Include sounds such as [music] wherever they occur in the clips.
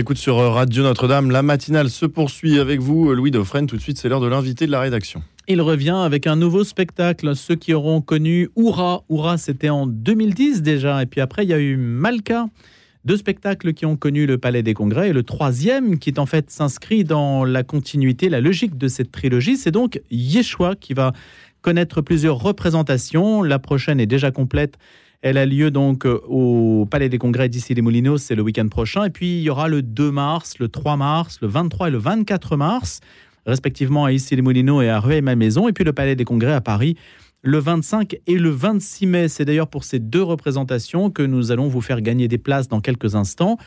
Écoute sur Radio Notre-Dame, la matinale se poursuit avec vous, Louis Dauphren. Tout de suite, c'est l'heure de l'invité de la rédaction. Il revient avec un nouveau spectacle. Ceux qui auront connu Oura, Oura c'était en 2010 déjà, et puis après il y a eu Malka. Deux spectacles qui ont connu le Palais des Congrès et le troisième qui est en fait s'inscrit dans la continuité, la logique de cette trilogie, c'est donc Yeshua qui va connaître plusieurs représentations. La prochaine est déjà complète elle a lieu donc euh, au Palais des Congrès d'ici les Moulineaux, c'est le week-end prochain. Et puis il y aura le 2 mars, le 3 mars, le 23 et le 24 mars, respectivement à issy les Moulineaux et à Rueil-Malmaison. Et puis le Palais des Congrès à Paris le 25 et le 26 mai. C'est d'ailleurs pour ces deux représentations que nous allons vous faire gagner des places dans quelques instants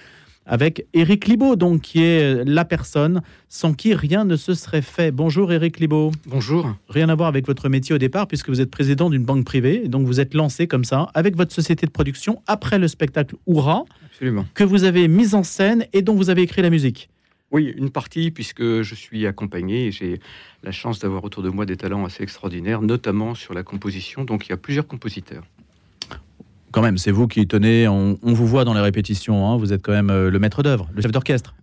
avec Éric Libaud, donc qui est la personne sans qui rien ne se serait fait. Bonjour Éric Libaud. Bonjour. Rien à voir avec votre métier au départ, puisque vous êtes président d'une banque privée, et donc vous êtes lancé comme ça, avec votre société de production, après le spectacle Oura, Absolument. que vous avez mis en scène et dont vous avez écrit la musique. Oui, une partie, puisque je suis accompagné et j'ai la chance d'avoir autour de moi des talents assez extraordinaires, notamment sur la composition. Donc il y a plusieurs compositeurs quand même, c'est vous qui tenez, on, vous voit dans les répétitions, hein, vous êtes quand même euh, le maître d'œuvre, le chef d'orchestre.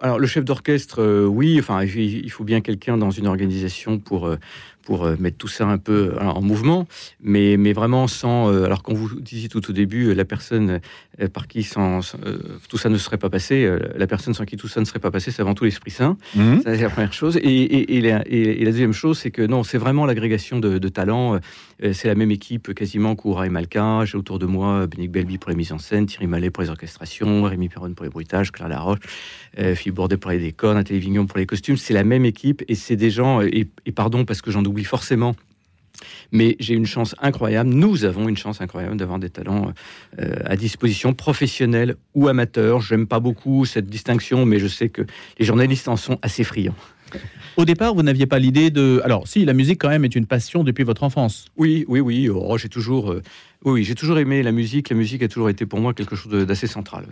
Alors le chef d'orchestre, euh, oui, enfin il faut bien quelqu'un dans une organisation pour euh, pour euh, mettre tout ça un peu en mouvement, mais, mais vraiment sans. Euh, alors, qu'on vous disait tout au début, la personne euh, par qui sans, tout ça ne serait pas passé, la personne sans qui tout ça ne serait pas passé, c'est avant tout l'Esprit Saint. Mmh. C'est la première chose. Et, et, la, et, la, deuxième chose, c'est que non, c'est vraiment l'agrégation de, talents. C'est la même équipe quasiment qu'Oura et Malka. J'ai autour de moi Benique Belby pour les mises en scène, Thierry Mallet pour les orchestrations, Rémi Perron pour les bruitages, Claire Laroche, Philippe Bordet pour les décors, Nathalie Vignon pour les costumes. C'est la même équipe et c'est des gens, et, pardon parce que j'en oublie forcément. Mais j'ai une chance incroyable, nous avons une chance incroyable d'avoir des talents euh, à disposition, professionnels ou amateurs. J'aime pas beaucoup cette distinction, mais je sais que les journalistes en sont assez friands. Au départ, vous n'aviez pas l'idée de. Alors, si la musique quand même est une passion depuis votre enfance. Oui, oui, oui. Oh, j'ai toujours, euh, oui, j'ai toujours aimé la musique. La musique a toujours été pour moi quelque chose d'assez central.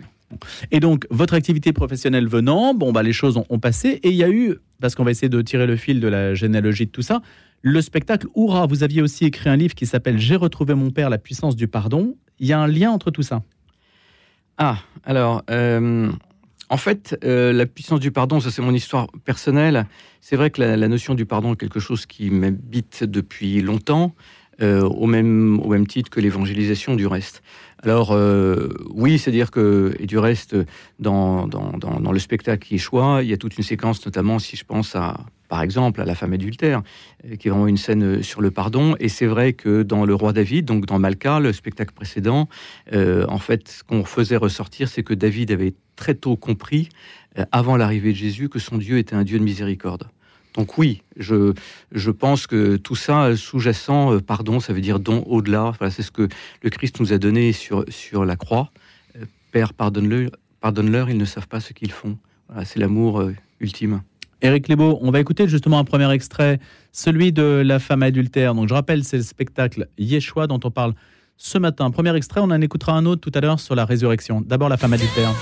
Et donc, votre activité professionnelle venant, bon, bah, les choses ont, passé et il y a eu, parce qu'on va essayer de tirer le fil de la généalogie de tout ça, le spectacle Oura. Vous aviez aussi écrit un livre qui s'appelle J'ai retrouvé mon père, la puissance du pardon. Il y a un lien entre tout ça. Ah, alors. Euh, en fait, euh, la puissance du pardon, ça c'est mon histoire personnelle. C'est vrai que la, notion du pardon est quelque chose qui m'habite depuis longtemps, euh, au, même, au même titre que l'évangélisation du reste. Alors oui, c'est-à-dire que, et du reste, dans, dans, dans, le spectacle qui choix, il y a toute une séquence, notamment si je pense à par exemple, à la femme adultère, euh, qui est vraiment une scène euh, sur le pardon. Et c'est vrai que dans Le Roi David, donc dans Malka, le spectacle précédent, euh, en fait, ce qu'on faisait ressortir, c'est que David avait très tôt compris, avant l'arrivée de Jésus, que son Dieu était un Dieu de miséricorde. Donc oui, je, je pense que tout ça sous-jacent, pardon, ça veut dire don au-delà. C'est ce que le Christ nous a donné sur, sur la croix. Père, pardonne-leur, pardonne-leur, ils ne savent pas ce qu'ils font. C'est l'amour ultime. Éric Lebeau, on va écouter justement un premier extrait, celui de La femme adultère. Donc je rappelle, c'est le spectacle Yeshua dont on parle ce matin. Premier extrait, on en écoutera un autre tout à l'heure sur la résurrection. D'abord La femme adultère.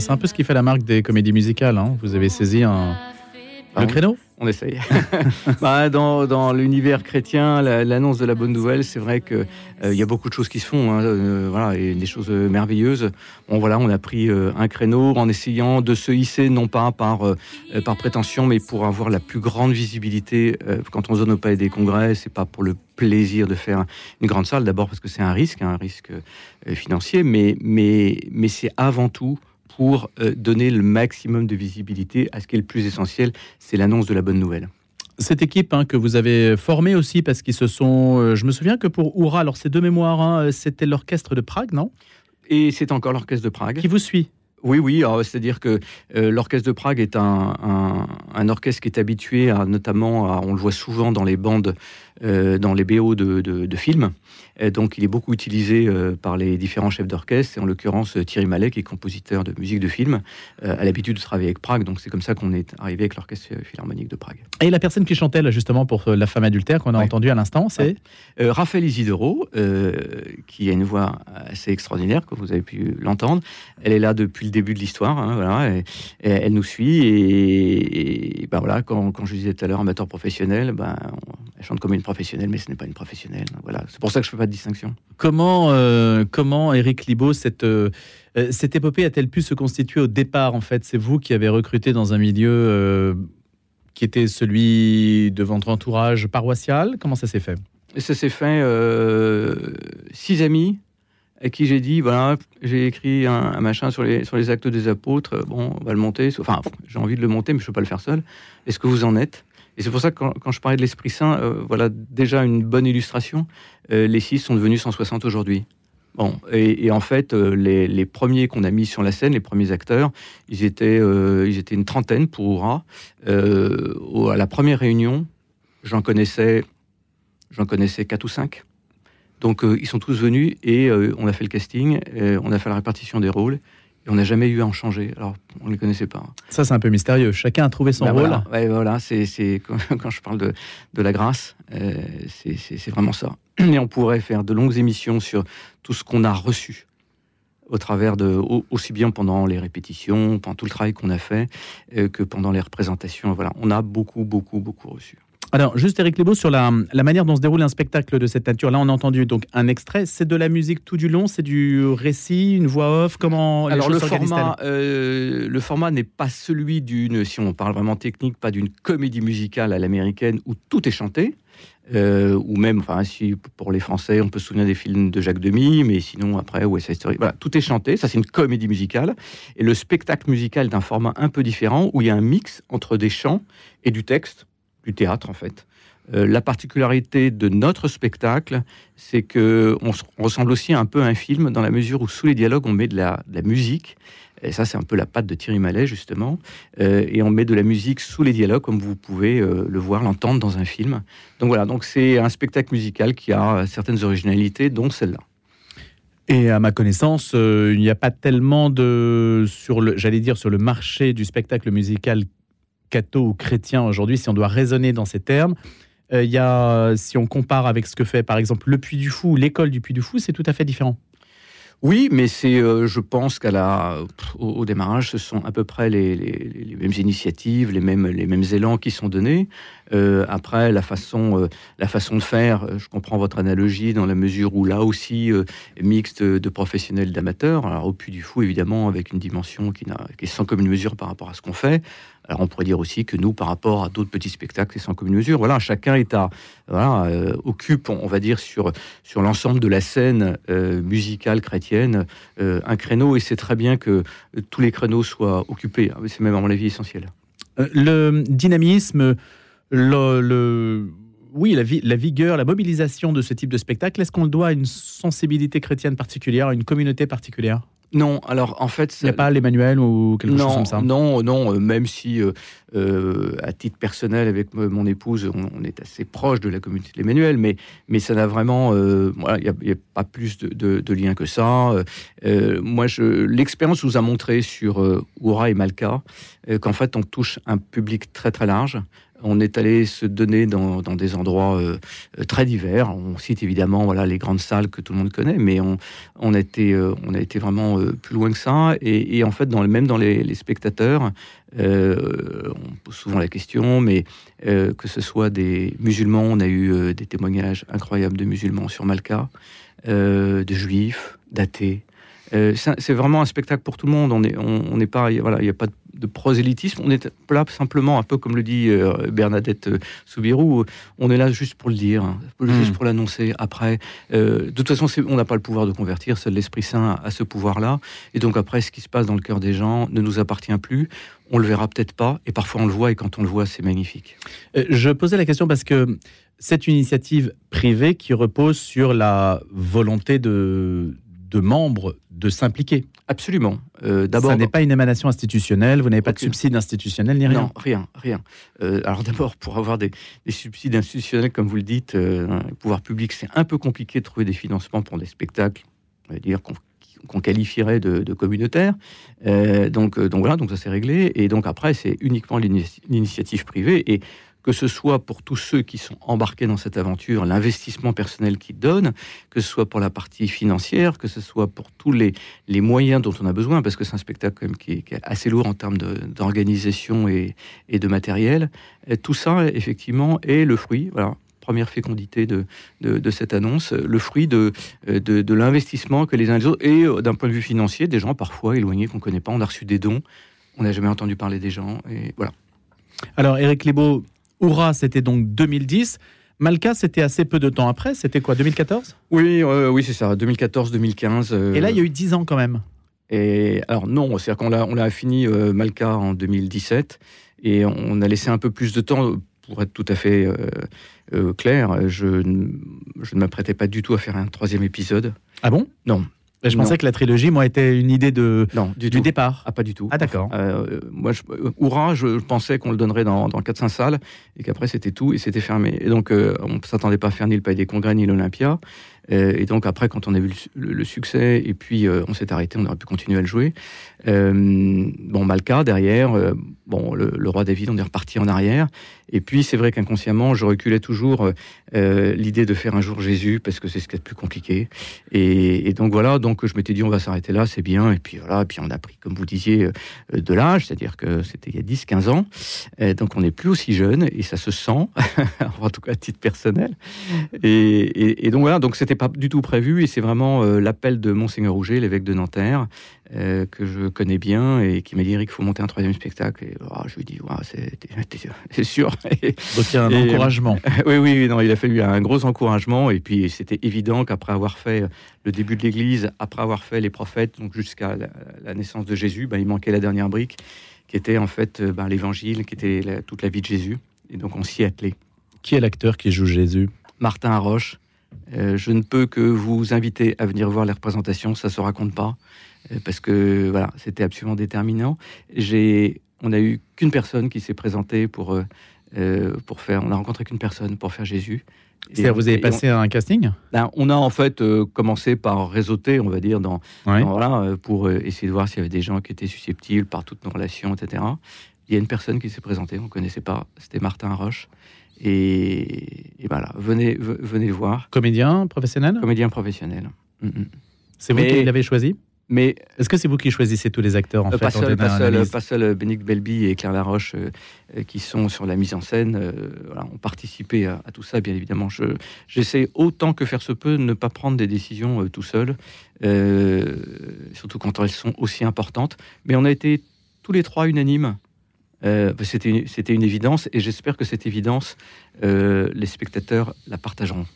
C'est un peu ce qui fait la marque des comédies musicales. Hein. Vous avez saisi un, le créneau on essaye. [laughs] bah, dans, dans l'univers chrétien, l'annonce de la bonne nouvelle, c'est vrai qu'il euh, y a beaucoup de choses qui se font, hein, euh, voilà, et des choses euh, merveilleuses. Bon, voilà, on a pris un créneau en essayant de se hisser, non pas par, par prétention, mais pour avoir la plus grande visibilité. quand on zone au palais des congrès, c'est pas pour le plaisir de faire une grande salle, d'abord parce que c'est un risque, un risque financier, mais, mais, mais c'est avant tout pour euh, donner le maximum de visibilité à ce qui est le plus essentiel, c'est l'annonce de la bonne nouvelle. Cette équipe hein, que vous avez formée aussi, parce qu'ils se sont. Euh, je me souviens que pour Oura, alors ces deux mémoires, hein, c'était l'orchestre de Prague, non? Et c'est encore l'orchestre de Prague. Qui vous suit oui, oui, c'est-à-dire que euh, l'orchestre de Prague est un, orchestre qui est habitué à, notamment, on le voit souvent dans les bandes dans les BO de, de films donc il est beaucoup utilisé euh, par les différents chefs d'orchestre, et en l'occurrence Thierry Mallet, qui est compositeur de musique de film, euh, a l'habitude de travailler avec Prague, donc c'est comme ça qu'on est arrivé avec l'orchestre philharmonique de Prague. Et la personne qui chantait là justement pour La femme adultère qu'on a entendu à l'instant, c'est euh, Raphaël Isidoro, qui a une voix assez extraordinaire, comme vous avez pu l'entendre. Elle est là depuis le début de l'histoire, hein, voilà, et, elle nous suit, et, ben voilà, quand, je disais tout à l'heure amateur professionnel, ben, elle chante comme une professionnelle, mais ce n'est pas une professionnelle. Voilà, c'est pour ça que je fais pas distinction. Comment, euh, comment Eric Libaud, cette, euh, euh, cette épopée a-t-elle pu se constituer au départ En fait, c'est vous qui avez recruté dans un milieu qui était celui de votre entourage paroissial? Comment ça s'est fait? Ça s'est fait six amis à qui j'ai dit voilà, j'ai écrit un, machin sur les, sur les actes des apôtres. Bon, on va le monter. Enfin, j'ai envie de le monter, mais je ne peux pas le faire seul. Est-ce que vous en êtes? Et c'est pour ça que quand, je parlais de l'Esprit Saint, euh, voilà déjà une bonne illustration. Euh, les six sont devenus 160 aujourd'hui. Bon, et, en fait, euh, les, premiers qu'on a mis sur la scène, les premiers acteurs, ils étaient, ils étaient une trentaine pour Oura. à la première réunion, j'en connaissais, j'en connaissais quatre ou cinq. Donc, ils sont tous venus et on a fait le casting, on a fait la répartition des rôles on n'a jamais eu à en changer. Alors, on ne les connaissait pas. Ça, c'est un peu mystérieux. Chacun a trouvé son ben rôle. Voilà, voilà c'est, [laughs] quand, je parle de, de la grâce, euh, c'est, vraiment ça. [clears throat] Et on pourrait faire de longues émissions sur tout ce qu'on a reçu au travers de aussi bien pendant les répétitions, pendant tout le travail qu'on a fait, euh, que pendant les représentations. Voilà, on a beaucoup, beaucoup, beaucoup reçu. Alors, juste Eric Lebeau, sur la, manière dont se déroule un spectacle de cette nature. Là, on a entendu donc un extrait. C'est de la musique tout du long? C'est du récit, une voix off? Comment Alors, le format, euh, le format n'est pas celui d'une, si on parle vraiment technique, pas d'une comédie musicale à l'américaine où tout est chanté. Euh, ou même, enfin, si pour les Français, on peut se souvenir des films de Jacques Demy, mais sinon, après, West Side Story. Voilà, tout est chanté. Ça, c'est une comédie musicale. Et le spectacle musical d'un format un peu différent où il y a un mix entre des chants et du texte du théâtre en fait. Euh, la particularité de notre spectacle, c'est que on, ressemble aussi un peu à un film dans la mesure où sous les dialogues on met de la, musique. Et ça, c'est un peu la patte de Thierry Mallet, justement. Euh, et on met de la musique sous les dialogues, comme vous pouvez euh, le voir, l'entendre dans un film. Donc voilà, donc c'est un spectacle musical qui a certaines originalités, dont celle-là. Et à ma connaissance, il n'y a pas tellement de sur le, j'allais dire sur le marché du spectacle musical catho ou chrétien aujourd'hui, si on doit raisonner dans ces termes. Euh, il y a, si on compare avec ce que fait par exemple le Puy du Fou ou l'école du Puy du Fou, c'est tout à fait différent. Oui, mais c'est, euh, je pense qu'à la, au, démarrage, ce sont à peu près les, mêmes initiatives, les mêmes, les mêmes élans qui sont donnés. Euh, après, la façon, la façon de faire, je comprends votre analogie dans la mesure où là aussi, mixte de professionnels d'amateurs. Alors au Puy du Fou, évidemment, avec une dimension qui, n'a, qui est sans commune mesure par rapport à ce qu'on fait. Alors on pourrait dire aussi que nous, par rapport à d'autres petits spectacles, c'est sans commune mesure. Voilà, chacun est à, euh, occupe, on va dire, sur, sur l'ensemble de la scène euh, musicale chrétienne, euh, un créneau, et c'est très bien que tous les créneaux soient occupés. Hein. C'est même, à mon avis, essentiel. le dynamisme, le, oui, la, la, vigueur, la mobilisation de ce type de spectacle, est-ce qu'on le doit à une sensibilité chrétienne particulière, à une communauté particulière? Non, alors en fait... Il n'y a pas l'Emmanuel ou quelque chose comme ça Non, non, euh, même si euh, euh, à titre personnel avec mon épouse, on, est assez proche de la communauté de l'Emmanuel, mais, mais ça n'a vraiment... il n'y a, pas plus de, de, lien que ça. moi, l'expérience nous a montré sur Oura et Malka qu'en fait, on touche un public très très large. On est allé se donner dans, des endroits euh, très divers. On cite évidemment les grandes salles que tout le monde connaît, mais on, on, a, été, euh, a été vraiment euh, plus loin que ça. Et, en fait, dans, même dans les, spectateurs, on pose souvent la question, mais que ce soit des musulmans, on a eu des témoignages incroyables de musulmans sur Malka, de juifs, d'athées. c'est vraiment un spectacle pour tout le monde. On n'est pas, voilà, il n'y a pas de de prosélytisme. On est là simplement, un peu comme le dit euh, Bernadette euh, Soubirou, on est là juste pour le dire, hein, juste hmm. pour l'annoncer. Après, euh, de toute façon, on n'a pas le pouvoir de convertir, seul l'Esprit Saint a ce pouvoir-là. Et donc après, ce qui se passe dans le cœur des gens ne nous appartient plus. On le verra peut-être pas, et parfois on le voit, et quand on le voit, c'est magnifique. je posais la question parce que c'est une initiative privée qui repose sur la volonté de de membres de s'impliquer. Absolument. Euh, D'abord, ça n'est pas une émanation institutionnelle, vous n'avez pas de subside institutionnel ni rien. Non, rien, rien. Euh, alors d'abord, pour avoir des, des subsides institutionnels, comme vous le dites, euh, dans les pouvoirs publics, c'est un peu compliqué de trouver des financements pour des spectacles, on va dire qu'on qu'on qualifierait de, de communautaires. Euh, donc, euh, donc voilà, donc ça c'est réglé. Et donc après, c'est uniquement l'ini- l'initiative privée. Et que ce soit pour tous ceux qui sont embarqués dans cette aventure, l'investissement personnel qu'ils donnent, que ce soit pour la partie financière, que ce soit pour tous les, les moyens dont on a besoin, parce que c'est un spectacle quand même qui est, assez lourd en termes d'organisation et, de matériel. Et tout ça, effectivement, est le fruit, voilà, première fécondité de, de, cette annonce, le fruit de, de, de l'investissement que les uns et les autres, et euh, d'un point de vue financier, des gens parfois éloignés qu'on ne connaît pas, on a reçu des dons, on n'a jamais entendu parler des gens, et voilà. Alors, Eric Libaud, Oura, c'était donc 2010. Malka, c'était assez peu de temps après. C'était quoi, 2014 Oui, euh, oui c'est ça, 2014-2015. euh, Et là, il y a eu 10 ans quand même. Et alors non, c'est-à-dire qu'on l'a, on l'a fini euh, Malka en 2017 et on a laissé un peu plus de temps pour être tout à fait euh, clair. Je, je ne m'apprêtais pas du tout à faire un troisième épisode. Ah bon? Non. Je Non. pensais que la trilogie, moi, était une idée de, Non, du, départ. Ah, pas du tout. Ah, d'accord. Euh, moi, je, euh, Oura, je pensais qu'on le donnerait dans, dans 4-5 salles et qu'après c'était tout et c'était fermé. Et donc, euh, on ne s'attendait pas à faire ni le Palais des Congrès ni l'Olympia. Euh, et donc, après, quand on a vu le, su- le- le succès et puis euh, on s'est arrêté, on aurait pu continuer à le jouer. Euh, bon, Malka derrière, bon, le, Roi David, on est reparti en arrière. Et puis, c'est vrai qu'inconsciemment, je reculais toujours l'idée de faire un jour Jésus parce que c'est ce qui est le plus compliqué. Et, donc voilà, donc je m'étais dit on va s'arrêter là, c'est bien. Et puis voilà, et puis on a pris, comme vous disiez, de l'âge, c'est-à-dire que c'était il y a 10-15 ans. Donc on n'est plus aussi jeune et ça se sent, [laughs] en tout cas à titre personnel. Et- et donc voilà, donc c'était pas du tout prévu et c'est vraiment euh, l'appel de Monseigneur Rouget, l'évêque de Nanterre, euh, que je connais bien et qui m'a dit Eric, il faut monter un troisième spectacle. Et ah, je lui ai dit, Ouais, c'est [laughs] sûr. Et- Donc, il y a un Et, euh, encouragement. [laughs] oui, oui, oui, non, il a fallu un gros encouragement. Et puis, c'était évident qu'après avoir fait le début de l'Église, après avoir fait les prophètes, donc jusqu'à la, la naissance de Jésus, ben, il manquait la dernière brique, qui était en fait ben, l'Évangile, qui était la- toute la vie de Jésus. Et donc, on s'y est attelé. Qui est l'acteur qui joue Jésus? Martin Haroche, euh, je ne peux que vous inviter à venir voir les représentations, ça se raconte pas, euh, parce que voilà, c'était absolument déterminant. J'ai, on n'a eu qu'une personne qui s'est présentée pour euh, pour faire, on a rencontré qu'une personne pour faire Jésus. C'est-à-dire, vous avez passé un casting? On, ben, on a en fait commencé par réseauter, on va dire, dans, voilà, pour essayer de voir s'il y avait des gens qui étaient susceptibles par toutes nos relations, etc. Il y a une personne qui s'est présentée, on ne connaissait pas, c'était Martin Roche. Et, et voilà, venez, ve- venez le voir, Comédien, professionnel comédien professionnel. Mm, mm. C'est vous qui l'avez choisi? Mais Est-ce que c'est vous qui choisissez tous les acteurs en euh, fait pas, en seul, pas, seul, pas seul, euh, Bénédicte Belby et Claire Laroche euh, euh, qui sont sur la mise en scène, euh, voilà, ont participé à, à tout ça, bien évidemment. Je- J'essaie autant que faire se peut de ne pas prendre des décisions euh, tout seul, surtout quand elles sont aussi importantes. Mais on a été tous les trois unanimes. Euh, C'était une, évidence et j'espère que cette évidence, euh, les spectateurs la partageront.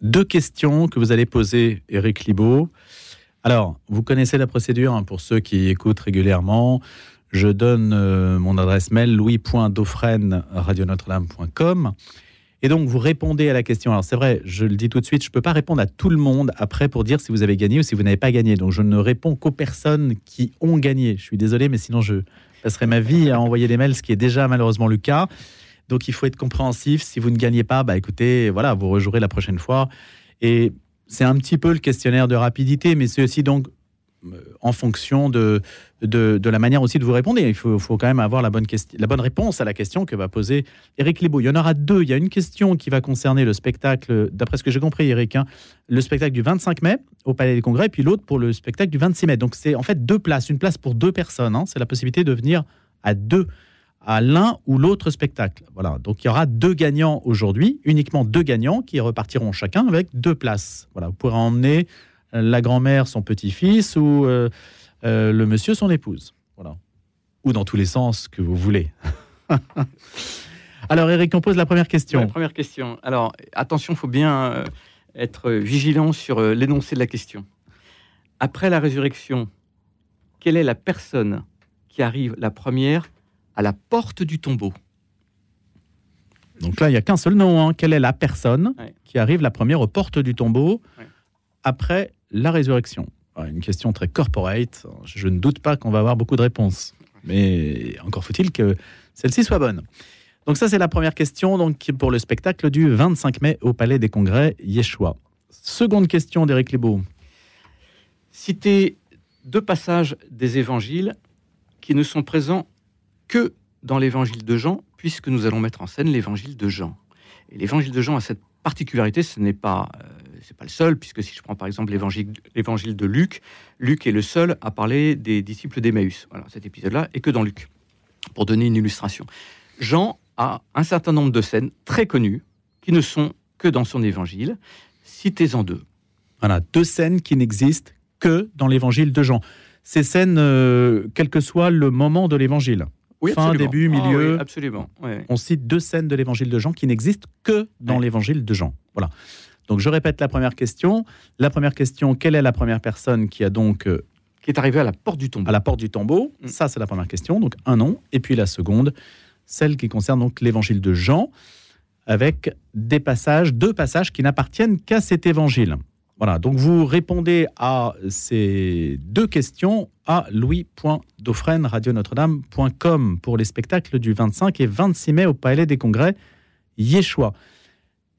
Deux questions que vous allez poser, Eric Libaud. Alors, vous connaissez la procédure hein, pour ceux qui écoutent régulièrement. Je donne euh, mon adresse mail louis.dauphren.radionotre-dame.com. Et donc, vous répondez à la question. Alors, c'est vrai, je le dis tout de suite, je ne peux pas répondre à tout le monde après pour dire si vous avez gagné ou si vous n'avez pas gagné. Donc, je ne réponds qu'aux personnes qui ont gagné. Je suis désolé, mais sinon, je passerai ma vie à envoyer des mails, ce qui est déjà malheureusement le cas. Donc, il faut être compréhensif. Si vous ne gagnez pas, bah, écoutez, voilà, vous rejouerez la prochaine fois. Et c'est un petit peu le questionnaire de rapidité, mais c'est aussi donc en fonction de, de, la manière aussi de vous répondre. Il faut, faut quand même avoir la bonne, question, la bonne réponse à la question que va poser Eric Lebeau. Il y en aura deux. Il y a une question qui va concerner le spectacle, d'après ce que j'ai compris, Eric, hein, le spectacle du 25 mai au Palais des Congrès, puis l'autre pour le spectacle du 26 mai. Donc c'est en fait deux places, une place pour deux personnes. hein. C'est la possibilité de venir à deux à l'un ou l'autre spectacle. Voilà. Donc il y aura deux gagnants aujourd'hui, uniquement deux gagnants qui repartiront chacun avec deux places. Voilà. Vous pourrez emmener euh, la grand-mère, son petit-fils ou euh, euh, le monsieur, son épouse. Voilà. Ou dans tous les sens que vous voulez. [laughs] Alors Eric, on pose la première question. Ouais, première question. Alors, attention, il faut bien euh, être vigilant sur l'énoncé de la question. Après la résurrection, quelle est la personne qui arrive la première à la porte du tombeau? Donc là, il n'y a qu'un seul nom. hein. Quelle est la personne Ouais. qui arrive la première aux portes du tombeau Ouais. après la résurrection Ah, Une question très corporate. Je ne doute pas qu'on va avoir beaucoup de réponses. Mais encore faut-il que celle-ci soit bonne. Donc ça, c'est la première question donc, pour le spectacle du 25 mai au Palais des Congrès Yeshua. Seconde question d'Éric Libaud. Citer deux passages des évangiles qui ne sont présents que dans l'évangile de Jean, puisque nous allons mettre en scène l'évangile de Jean. Et l'évangile de Jean a cette particularité, ce n'est pas, euh, c'est pas le seul, puisque si je prends par exemple l'évangile, de Luc, Luc est le seul à parler des disciples d'Emmaüs. Voilà, cet épisode-là est que dans Luc, pour donner une illustration. Jean a un certain nombre de scènes très connues qui ne sont que dans son évangile. Citez-en deux. Voilà, deux scènes qui n'existent que dans l'évangile de Jean. Ces scènes, euh, quel que soit le moment de l'évangile. Oui, Fin, absolument. début, Ah milieu. oui, absolument. ouais. On cite deux scènes de l'évangile de Jean qui n'existent que dans Ouais. l'évangile de Jean. Voilà. Donc je répète la première question. La première question, quelle est la première personne qui a donc euh, Qui est arrivé à la porte du tombeau? à la porte du tombeau? Mm. Ça, c'est la première question. Donc un nom. Et puis la seconde, celle qui concerne donc l'évangile de Jean, avec des passages, deux passages qui n'appartiennent qu'à cet évangile. Voilà. Donc vous répondez à ces deux questions à louis.dauphren-radio-notre-dame.com pour les spectacles du 25 et 26 mai au Palais des Congrès Yeshua.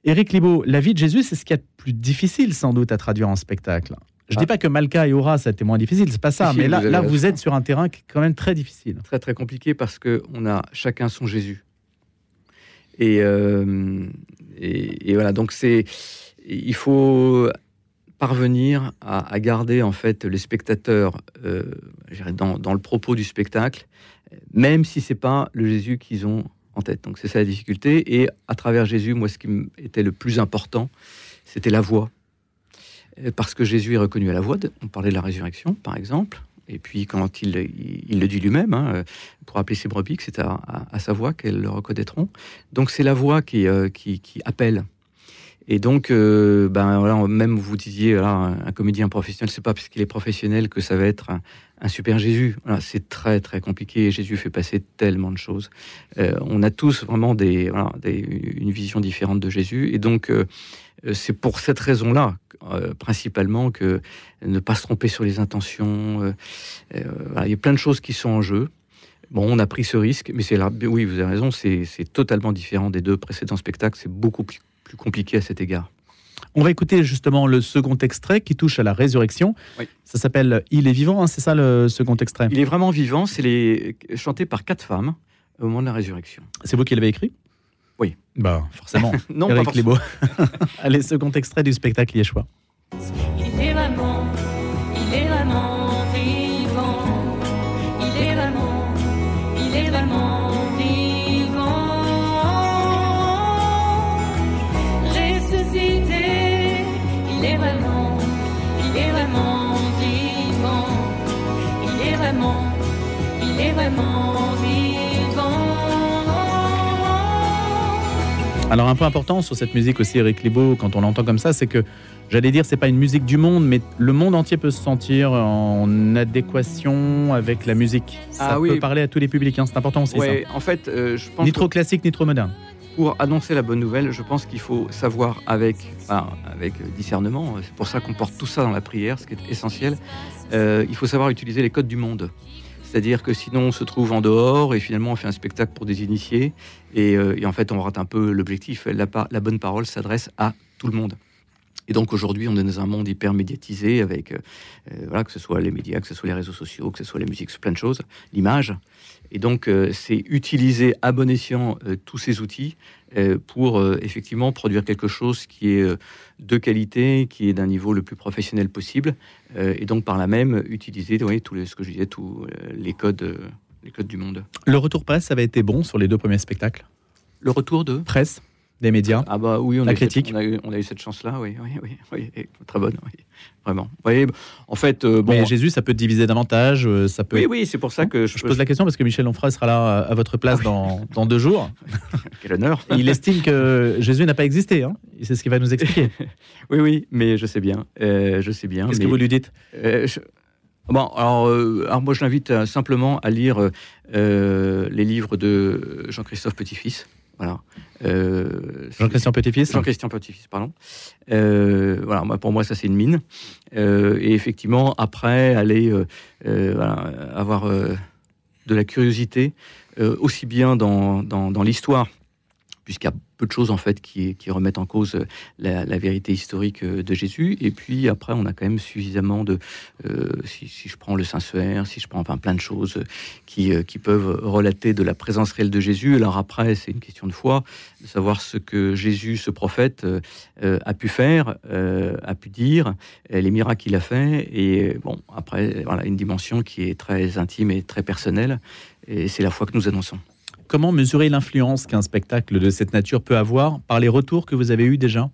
Éric Libaud, la vie de Jésus, c'est ce qu'il y a de plus difficile sans doute à traduire en spectacle. Je ne Ah. dis pas que Malka et Aura, ça a été moins difficile, c'est pas ça. Si, mais là, vous là vous êtes sur un terrain qui est quand même très difficile. très très compliqué parce que on a chacun son Jésus. Et, euh, et, et voilà, donc c'est il faut parvenir à, à garder en fait les spectateurs euh, dans, dans le propos du spectacle, même si c'est pas le Jésus qu'ils ont tête. Donc c'est ça la difficulté. Et à travers Jésus, moi, ce qui était le plus important, c'était la voix. Euh, Parce que Jésus est reconnu à la voix. on parlait de la résurrection, par exemple. Et puis quand il, le dit lui-même, hein, euh, pour appeler ses brebis, c'est à, sa voix qu'elles le reconnaîtront. Donc c'est la voix qui, euh, appelle. Et donc, ben, même vous disiez, un comédien professionnel, c'est pas parce qu'il est professionnel que ça va être un, un super Jésus. C'est très très compliqué. Jésus fait passer tellement de choses. Euh, on a tous vraiment des, voilà, des- une vision différente de Jésus. Et donc, euh, c'est pour cette raison-là, euh, principalement, que ne pas se tromper sur les intentions. il y a plein de choses qui sont en jeu. Bon, on a pris ce risque, mais c'est là, oui, vous avez raison, c'est c'est totalement différent des deux précédents spectacles. C'est beaucoup plus, plus compliqué à cet égard. On va écouter justement le second extrait qui touche à la résurrection. Oui. Ça s'appelle Il est vivant, hein, c'est ça le second extrait? Il est vraiment vivant. C'est les chanté par quatre femmes au moment de la résurrection. C'est vous qui l'avez écrit? Oui. Bah, forcément. [laughs] Non, pas Eric forcément. Libaud. [laughs] Allez, second extrait du spectacle Yeshua. Il est vraiment, il est vraiment il est vraiment vivant. Alors un point important sur cette musique aussi, Eric Libaud, quand on l'entend comme ça, c'est que j'allais dire c'est pas une musique du monde, mais le monde entier peut se sentir en adéquation avec la musique. Ça Ah oui. peut parler à tous les publics, hein, c'est important aussi. Ouais, en fait, euh, je pense Ni que trop classique, ni trop moderne. pour annoncer la bonne nouvelle, je pense qu'il faut savoir avec, enfin, avec discernement. C'est pour ça qu'on porte tout ça dans la prière, ce qui est essentiel. Euh, il faut savoir utiliser les codes du monde. C'est-à-dire que sinon on se trouve en dehors et finalement on fait un spectacle pour des initiés et, euh, en fait on rate un peu l'objectif. La bonne parole s'adresse à tout le monde. Et donc aujourd'hui, on est dans un monde hyper médiatisé avec, euh, euh, voilà, que ce soit les médias, que ce soit les réseaux sociaux, que ce soit la musique, plein de choses, l'image. Et donc, euh, c'est utiliser à bon escient euh, tous ces outils pour effectivement produire quelque chose qui est de qualité, qui est d'un niveau le plus professionnel possible, et donc par là même utiliser, oui, tous les, ce que je disais, tous les codes, les codes du monde. Le retour presse avait été bon sur les deux premiers spectacles? Le retour de? Presse, des médias. Ah bah oui, on, La a, cette- critique. on, a, eu, on a eu cette chance-là, oui, oui, oui, oui, et très bonne, oui, vraiment. Oui, en fait, euh, bon, Mais Jésus, ça peut diviser davantage. euh, Ça peut... oui, oui, c'est pour ça que je, Je pose la question parce que Michel Onfray sera là euh, à votre place Ah dans, dans deux jours. [laughs] Quel honneur. Il estime que Jésus n'a pas existé. Hein. C'est ce qu'il va nous expliquer. [laughs] Oui, oui, mais je sais bien, euh, je sais bien. Qu'est-ce que vous lui dites Euh, je- Bon, alors, euh, alors moi je l'invite simplement à lire euh, les livres de Jean-Christophe Petit-Fils. Voilà. Euh, Jean-Christian Petit-Fils Jean-Christian Petit-Fils, pardon. Euh, voilà, moi, pour moi, ça, c'est une mine. Euh, et effectivement, après, aller euh, voilà, avoir de la curiosité, aussi bien dans, dans, dans l'histoire, puisqu'il y a de choses en fait qui, qui remettent en cause la, la, vérité historique euh, de Jésus. Et puis après, on a quand même suffisamment de, euh, si, je prends le Saint-Suaire, si je prends enfin plein de choses qui, euh, qui peuvent relater de la présence réelle de Jésus. Alors après, c'est une question de foi, de savoir ce que Jésus, ce prophète, euh, a pu faire, euh, a pu dire, les miracles qu'il a fait. Et bon, après, voilà, une dimension qui est très intime et très personnelle. Et c'est la foi que nous annonçons. Comment mesurer l'influence qu'un spectacle de cette nature peut avoir par les retours que vous avez eus déjà?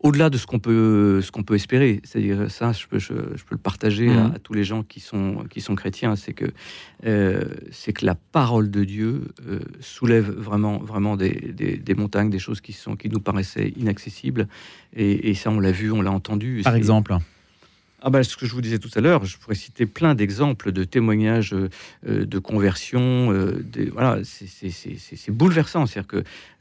Au-delà de ce qu'on peut, ce qu'on peut espérer, c'est-à-dire ça, je peux, je, je peux le partager mmh. à, à, tous les gens qui sont, qui sont chrétiens, c'est que, euh, c'est que la parole de Dieu euh, soulève vraiment, vraiment des, des, des, montagnes, des choses qui, sont, qui nous paraissaient inaccessibles, et, et ça, on l'a vu, on l'a entendu. Par exemple ah ben, ce que je vous disais tout à l'heure, je pourrais citer plein d'exemples de témoignages euh, de conversion. Euh, voilà, c'est bouleversant. C'est-à-dire que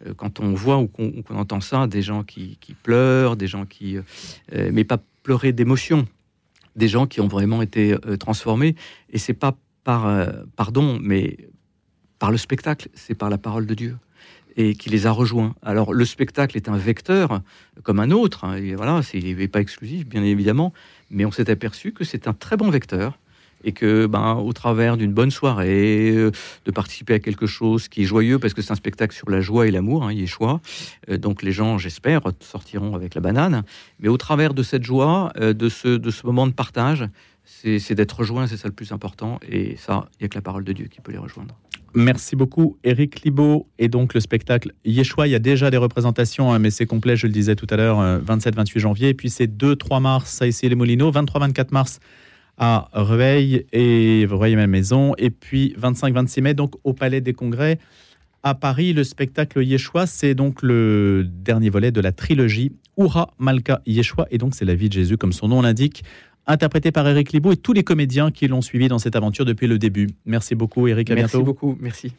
euh, quand on voit ou qu'on qu entend ça, des gens qui, pleurent, des gens qui, euh, mais pas pleurer d'émotion, des gens qui ont vraiment été euh, transformés. Et c'est pas par euh, pardon, mais par le spectacle, c'est par la parole de Dieu et qui les a rejoints. Alors le spectacle est un vecteur comme un autre, hein, et voilà, il n'est pas exclusif bien évidemment, mais on s'est aperçu que c'est un très bon vecteur et que ben, au travers d'une bonne soirée, euh, de participer à quelque chose qui est joyeux, parce que c'est un spectacle sur la joie et l'amour, hein, Yeshua, euh, donc les gens, j'espère, sortiront avec la banane, mais au travers de cette joie, euh, de, ce, de ce moment de partage, c'est d'être rejoint, c'est ça le plus important, et ça, il n'y a que la parole de Dieu qui peut les rejoindre. Merci beaucoup, Eric Libaud. Et donc, le spectacle Yeshua, il y a déjà des représentations, hein, mais c'est complet, je le disais tout à l'heure, 27-28 janvier. Et puis, c'est 2-3 mars à essayer les Molinos, 23-24 mars à Rueil et Rueil-Malmaison. Et puis, 25-26 mai, donc au Palais des Congrès à Paris. Le spectacle Yeshua, c'est donc le dernier volet de la trilogie Oura Malka Yeshua. Et donc, c'est la vie de Jésus, comme son nom l'indique interprété par Eric Libaud et tous les comédiens qui l'ont suivi dans cette aventure depuis le début. Merci beaucoup, Eric. À merci bientôt. beaucoup. Merci.